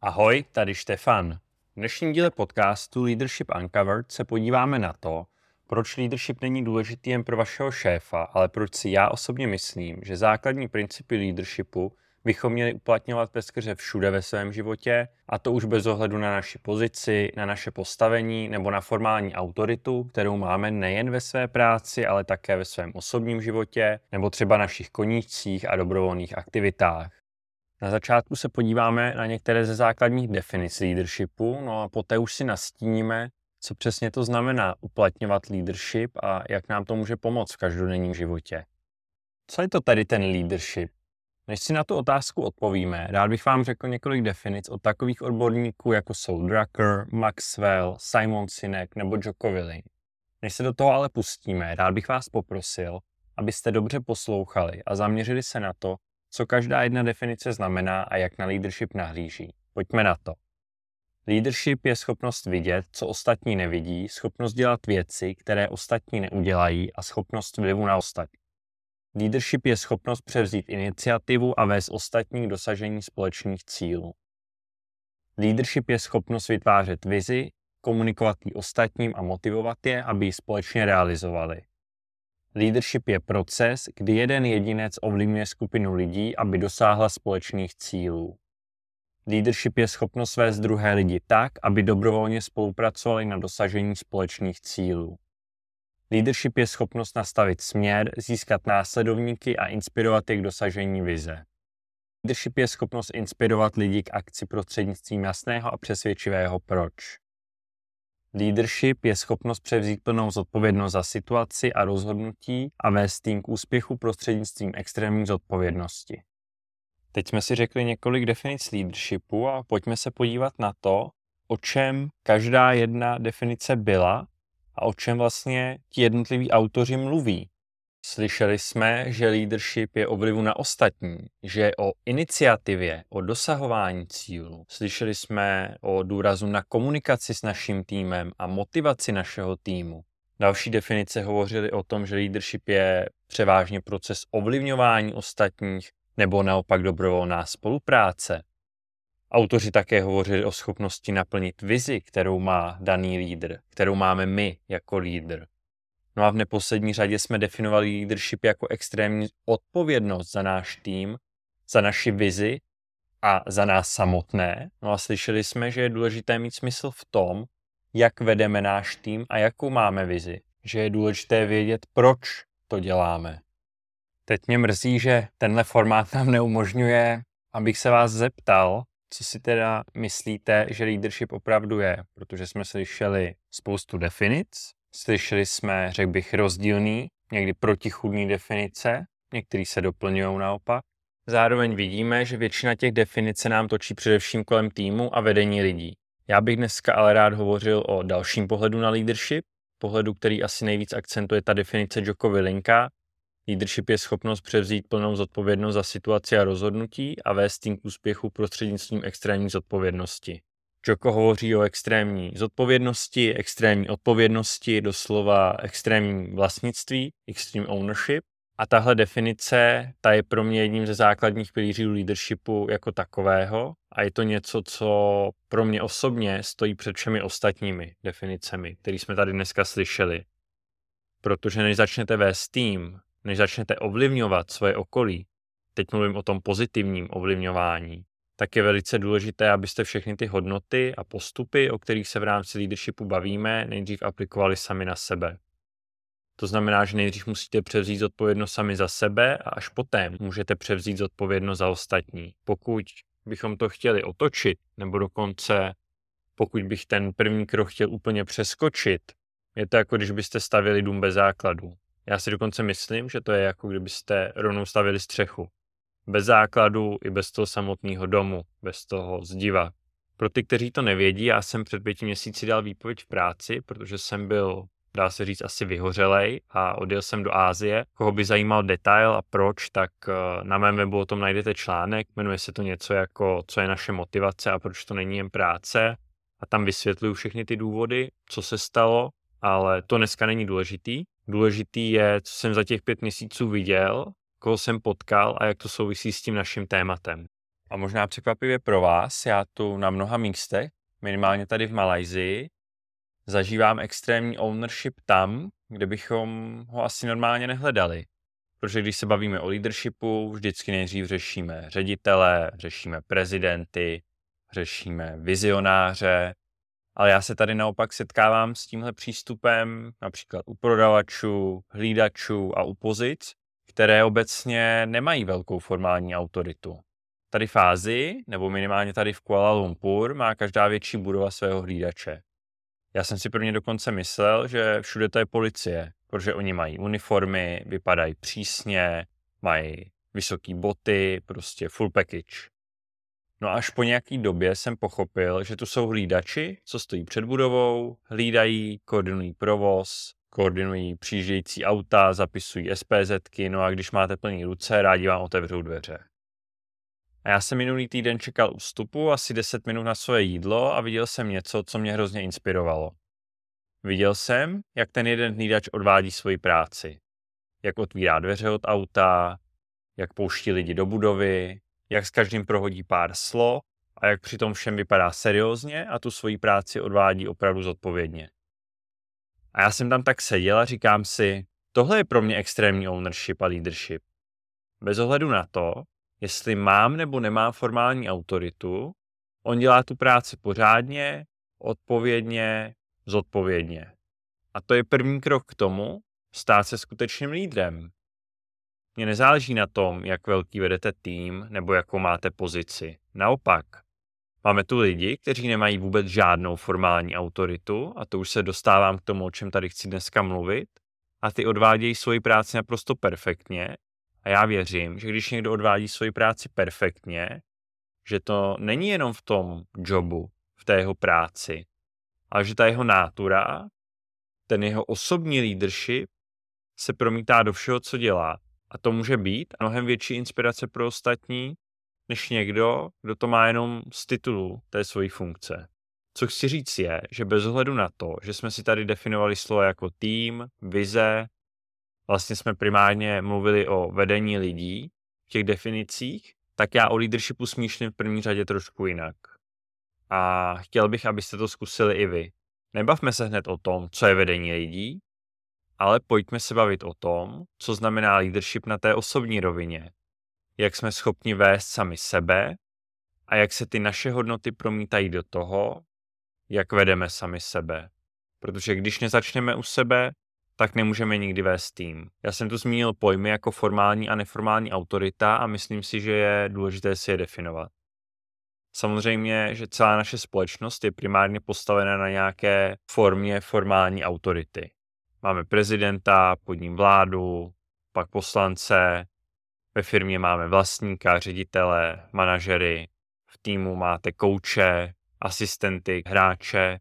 Ahoj, tady Štefan. V dnešním díle podcastu Leadership Uncovered se podíváme na to, proč leadership není důležitý jen pro vašeho šéfa, ale proč si já osobně myslím, že základní principy leadershipu bychom měli uplatňovat skrze všude ve svém životě, a to už bez ohledu na naši pozici, na naše postavení nebo na formální autoritu, kterou máme nejen ve své práci, ale také ve svém osobním životě nebo třeba našich koníčcích a dobrovolných aktivitách. Na začátku se podíváme na některé ze základních definic leadershipu, no a poté už si nastíníme, co přesně to znamená uplatňovat leadership a jak nám to může pomoct v každodenním životě. Co je to tady ten leadership? Než si na tu otázku odpovíme, rád bych vám řekl několik definic od takových odborníků, jako jsou Drucker, Maxwell, Simon Sinek nebo Jocko Willink. Než se do toho ale pustíme, rád bych vás poprosil, abyste dobře poslouchali a zaměřili se na to, co každá jedna definice znamená a jak na leadership nahlíží. Pojďme na to. Leadership je schopnost vidět, co ostatní nevidí, schopnost dělat věci, které ostatní neudělají a schopnost vlivu na ostatní. Leadership je schopnost převzít iniciativu a vést ostatní k dosažení společných cílů. Leadership je schopnost vytvářet vizi, komunikovat ji ostatním a motivovat je, aby ji společně realizovali. Leadership je proces, kdy jeden jedinec ovlivňuje skupinu lidí, aby dosáhla společných cílů. Leadership je schopnost vést druhé lidi tak, aby dobrovolně spolupracovali na dosažení společných cílů. Leadership je schopnost nastavit směr, získat následovníky a inspirovat je k dosažení vize. Leadership je schopnost inspirovat lidi k akci prostřednictvím jasného a přesvědčivého proč. Leadership je schopnost převzít plnou zodpovědnost za situaci a rozhodnutí a vést tým k úspěchu prostřednictvím extrémní zodpovědnosti. Teď jsme si řekli několik definic leadershipu a pojďme se podívat na to, o čem každá jedna definice byla a o čem vlastně ti jednotliví autoři mluví. Slyšeli jsme, že leadership je o vlivu na ostatní, že je o iniciativě, o dosahování cílu. Slyšeli jsme o důrazu na komunikaci s naším týmem a motivaci našeho týmu. Další definice hovořily o tom, že leadership je převážně proces ovlivňování ostatních nebo naopak dobrovolná spolupráce. Autoři také hovořili o schopnosti naplnit vizi, kterou má daný lídr, kterou máme my jako lídr. No a v neposlední řadě jsme definovali leadership jako extrémní odpovědnost za náš tým, za naši vizi a za nás samotné. No a slyšeli jsme, že je důležité mít smysl v tom, jak vedeme náš tým a jakou máme vizi. Že je důležité vědět, proč to děláme. Teď mě mrzí, že tenhle formát nám neumožňuje, abych se vás zeptal, co si teda myslíte, že leadership opravdu je, protože jsme slyšeli spoustu definic, slyšeli jsme, řekl bych, rozdílný, někdy protichudný definice, některý se doplňují naopak. Zároveň vidíme, že většina těch definic se nám točí především kolem týmu a vedení lidí. Já bych dneska ale rád hovořil o dalším pohledu na leadership, pohledu, který asi nejvíc akcentuje ta definice Jocko Willinka, Leadership je schopnost převzít plnou zodpovědnost za situaci a rozhodnutí a vést tým k úspěchu prostřednictvím extrémní zodpovědnosti. Joko hovoří o extrémní zodpovědnosti, extrémní odpovědnosti, doslova extrémní vlastnictví, extreme ownership. A tahle definice, ta je pro mě jedním ze základních pilířů leadershipu jako takového a je to něco, co pro mě osobně stojí před všemi ostatními definicemi, které jsme tady dneska slyšeli. Protože než začnete vést tým, než začnete ovlivňovat svoje okolí, teď mluvím o tom pozitivním ovlivňování, tak je velice důležité, abyste všechny ty hodnoty a postupy, o kterých se v rámci leadershipu bavíme, nejdřív aplikovali sami na sebe. To znamená, že nejdřív musíte převzít zodpovědnost sami za sebe a až poté můžete převzít zodpovědnost za ostatní. Pokud bychom to chtěli otočit, nebo dokonce pokud bych ten první krok chtěl úplně přeskočit, je to jako když byste stavili dům bez základu. Já si dokonce myslím, že to je jako kdybyste rovnou stavili střechu. Bez základu i bez toho samotného domu, bez toho zdiva. Pro ty, kteří to nevědí, já jsem před pěti měsíci dal výpověď v práci, protože jsem byl, dá se říct, asi vyhořelej a odjel jsem do Ázie. Koho by zajímal detail a proč, tak eh, na mém webu o tom najdete článek, jmenuje se to něco jako, co je naše motivace a proč to není jen práce. A tam vysvětluju všechny ty důvody, co se stalo, ale to dneska není důležitý. Důležitý je, co jsem za těch pět měsíců viděl, koho jsem potkal a jak to souvisí s tím naším tématem. A možná překvapivě pro vás, já tu na mnoha místech, minimálně tady v Malajzii, zažívám extrémní ownership tam, kde bychom ho asi normálně nehledali. Protože když se bavíme o leadershipu, vždycky nejdřív řešíme ředitele, řešíme prezidenty, řešíme vizionáře, ale já se tady naopak setkávám s tímhle přístupem například u prodavačů, hlídačů a u pozic, které obecně nemají velkou formální autoritu. Tady v Ázii, nebo minimálně tady v Kuala Lumpur, má každá větší budova svého hlídače. Já jsem si prvně dokonce myslel, že všude to je policie, protože oni mají uniformy, vypadají přísně, mají vysoké boty, prostě full package. No až po nějaký době jsem pochopil, že tu jsou hlídači, co stojí před budovou, hlídají, koordinují provoz, koordinují přijíždějící auta, zapisují SPZky, no a když máte plný ruce, rádi vám otevřou dveře. A já jsem minulý týden čekal u vstupu asi 10 minut na svoje jídlo a viděl jsem něco, co mě hrozně inspirovalo. Viděl jsem, jak ten jeden hlídač odvádí svoji práci. Jak otvírá dveře od auta, jak pouští lidi do budovy, jak s každým prohodí pár slov a jak přitom všem vypadá seriózně a tu svoji práci odvádí opravdu zodpovědně. A já jsem tam tak seděl a říkám si, tohle je pro mě extrémní ownership a leadership. Bez ohledu na to, jestli mám nebo nemám formální autoritu, on dělá tu práci pořádně, odpovědně, zodpovědně. A to je první krok k tomu, stát se skutečným lídrem. Mně nezáleží na tom, jak velký vedete tým nebo jakou máte pozici. Naopak, máme tu lidi, kteří nemají vůbec žádnou formální autoritu a to už se dostávám k tomu, o čem tady chci dneska mluvit. A ty odvádějí svoji práci naprosto perfektně. A já věřím, že když někdo odvádí svoji práci perfektně, že to není jenom v tom jobu, v té jeho práci, ale že ta jeho nátura, ten jeho osobní leadership se promítá do všeho, co dělá. A to může být mnohem větší inspirace pro ostatní, než někdo, kdo to má jenom z titulu té své funkce. Co chci říct je, že bez ohledu na to, že jsme si tady definovali slovo jako tým, vize, vlastně jsme primárně mluvili o vedení lidí v těch definicích, tak já o leadershipu smýšlím v první řadě trošku jinak. A chtěl bych, abyste to zkusili i vy. Nebavme se hned o tom, co je vedení lidí, ale pojďme se bavit o tom, co znamená leadership na té osobní rovině. Jak jsme schopni vést sami sebe a jak se ty naše hodnoty promítají do toho, jak vedeme sami sebe. Protože když nezačneme u sebe, tak nemůžeme nikdy vést tým. Já jsem tu zmínil pojmy jako formální a neformální autorita a myslím si, že je důležité si je definovat. Samozřejmě, že celá naše společnost je primárně postavena na nějaké formě formální autority. Máme prezidenta, pod ním vládu, pak poslance, ve firmě máme vlastníka, ředitele, manažery, v týmu máte kouče, asistenty, hráče.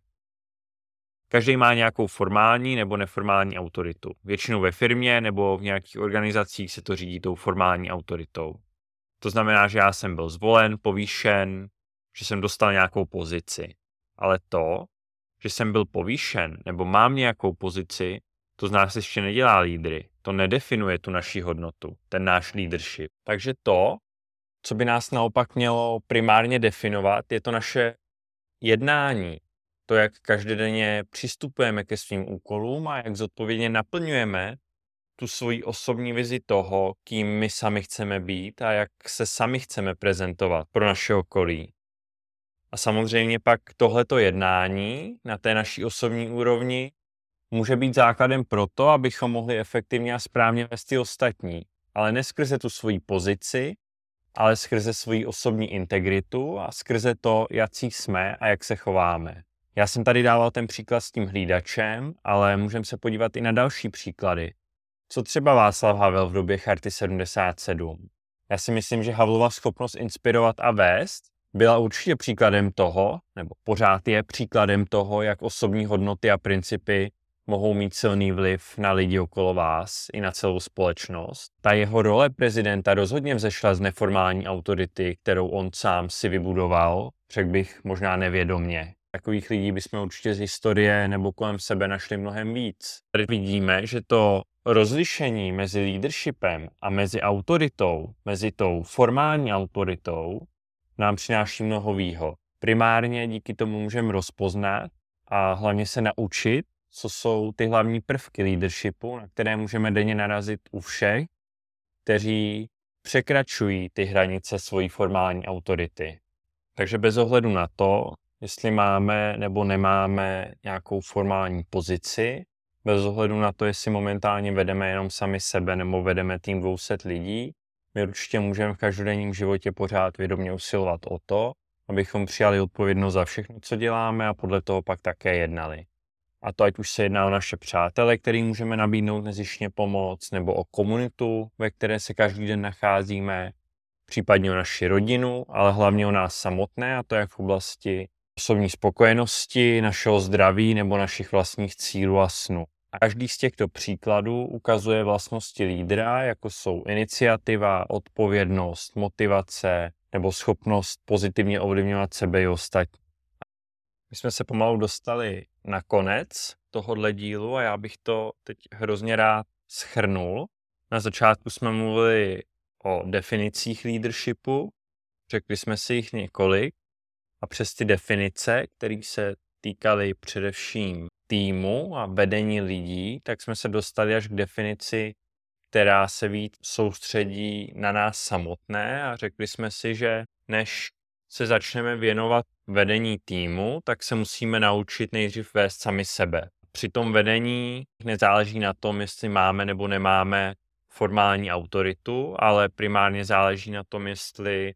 Každý má nějakou formální nebo neformální autoritu. Většinou ve firmě nebo v nějakých organizacích se to řídí tou formální autoritou. To znamená, že já jsem byl zvolen, povýšen, že jsem dostal nějakou pozici. Ale to, že jsem byl povýšen nebo mám nějakou pozici, to z nás ještě nedělá lídry. To nedefinuje tu naši hodnotu, ten náš leadership. Takže to, co by nás naopak mělo primárně definovat, je to naše jednání. To, jak každodenně přistupujeme ke svým úkolům a jak zodpovědně naplňujeme tu svoji osobní vizi toho, kým my sami chceme být a jak se sami chceme prezentovat pro naše okolí. A samozřejmě pak tohleto jednání na té naší osobní úrovni může být základem pro to, abychom mohli efektivně a správně vést ty ostatní. Ale ne skrze tu svoji pozici, ale skrze svoji osobní integritu a skrze to, jaký jsme a jak se chováme. Já jsem tady dával ten příklad s tím hlídačem, ale můžeme se podívat i na další příklady. Co třeba Václav Havel v době Charty 77? Já si myslím, že Havlova schopnost inspirovat a vést byla určitě příkladem toho, nebo pořád je příkladem toho, jak osobní hodnoty a principy mohou mít silný vliv na lidi okolo vás i na celou společnost. Ta jeho role prezidenta rozhodně vzešla z neformální autority, kterou on sám si vybudoval, řekl bych možná nevědomně. Takových lidí bychom určitě z historie nebo kolem sebe našli mnohem víc. Tady vidíme, že to rozlišení mezi leadershipem a mezi autoritou, mezi tou formální autoritou, nám přináší mnoho výhod. Primárně díky tomu můžeme rozpoznat a hlavně se naučit, co jsou ty hlavní prvky leadershipu, na které můžeme denně narazit u všech, kteří překračují ty hranice svojí formální autority. Takže bez ohledu na to, jestli máme nebo nemáme nějakou formální pozici, bez ohledu na to, jestli momentálně vedeme jenom sami sebe nebo vedeme tým 200 lidí, my určitě můžeme v každodenním životě pořád vědomě usilovat o to, abychom přijali odpovědnost za všechno, co děláme a podle toho pak také jednali. A to ať už se jedná o naše přátele, kterým můžeme nabídnout nezišně pomoc, nebo o komunitu, ve které se každý den nacházíme, případně o naši rodinu, ale hlavně o nás samotné, a to jak v oblasti osobní spokojenosti, našeho zdraví nebo našich vlastních cílů a snů. A každý z těchto příkladů ukazuje vlastnosti lídra, jako jsou iniciativa, odpovědnost, motivace nebo schopnost pozitivně ovlivňovat sebe i ostatní. My jsme se pomalu dostali na konec tohohle dílu a já bych to teď hrozně rád schrnul. Na začátku jsme mluvili o definicích leadershipu, řekli jsme si jich několik a přes ty definice, které se týkaly především týmu a vedení lidí, tak jsme se dostali až k definici, která se víc soustředí na nás samotné a řekli jsme si, že než se začneme věnovat vedení týmu, tak se musíme naučit nejdřív vést sami sebe. Při tom vedení nezáleží na tom, jestli máme nebo nemáme formální autoritu, ale primárně záleží na tom, jestli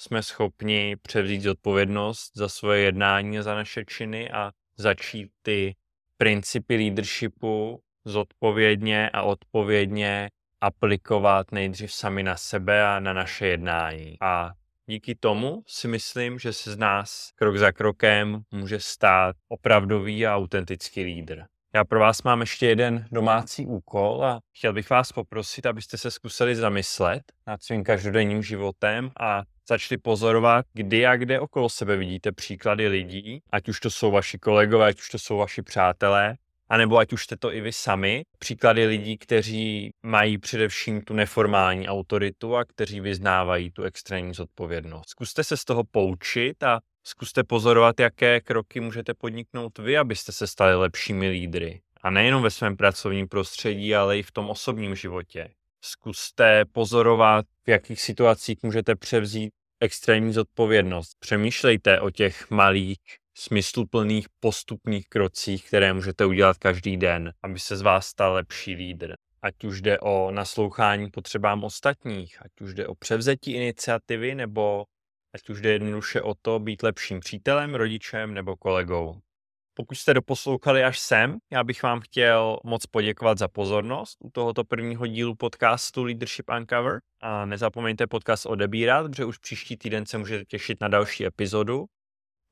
jsme schopni převzít zodpovědnost za svoje jednání a za naše činy a začít ty principy leadershipu zodpovědně a odpovědně aplikovat nejdřív sami na sebe a na naše jednání. A díky tomu si myslím, že se z nás krok za krokem může stát opravdový a autentický lídr. Já pro vás mám ještě jeden domácí úkol a chtěl bych vás poprosit, abyste se zkusili zamyslet nad svým každodenním životem a začali pozorovat, kdy a kde okolo sebe vidíte příklady lidí, ať už to jsou vaši kolegové, ať už to jsou vaši přátelé, anebo ať už jste to i vy sami, příklady lidí, kteří mají především tu neformální autoritu a kteří vyznávají tu extrémní zodpovědnost. Zkuste se z toho poučit a zkuste pozorovat, jaké kroky můžete podniknout vy, abyste se stali lepšími lídry. A nejenom ve svém pracovním prostředí, ale i v tom osobním životě. Zkuste pozorovat, v jakých situacích můžete převzít extrémní zodpovědnost. Přemýšlejte o těch malých, smysluplných postupných krocích, které můžete udělat každý den, aby se z vás stal lepší lídr. Ať už jde o naslouchání potřebám ostatních, ať už jde o převzetí iniciativy, nebo ať už jde jednoduše o to být lepším přítelem, rodičem nebo kolegou. Pokud jste doposlouchali až sem, já bych vám chtěl moc poděkovat za pozornost u tohoto prvního dílu podcastu Leadership Uncover. A nezapomeňte podcast odebírat, protože už příští týden se můžete těšit na další epizodu.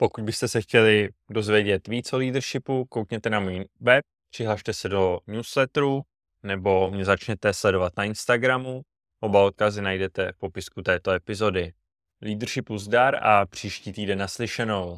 Pokud byste se chtěli dozvědět víc o leadershipu, koukněte na můj web, přihlašte se do newsletteru nebo mě začněte sledovat na Instagramu. Oba odkazy najdete v popisku této epizody. Leadershipu zdar a příští týden naslyšenou.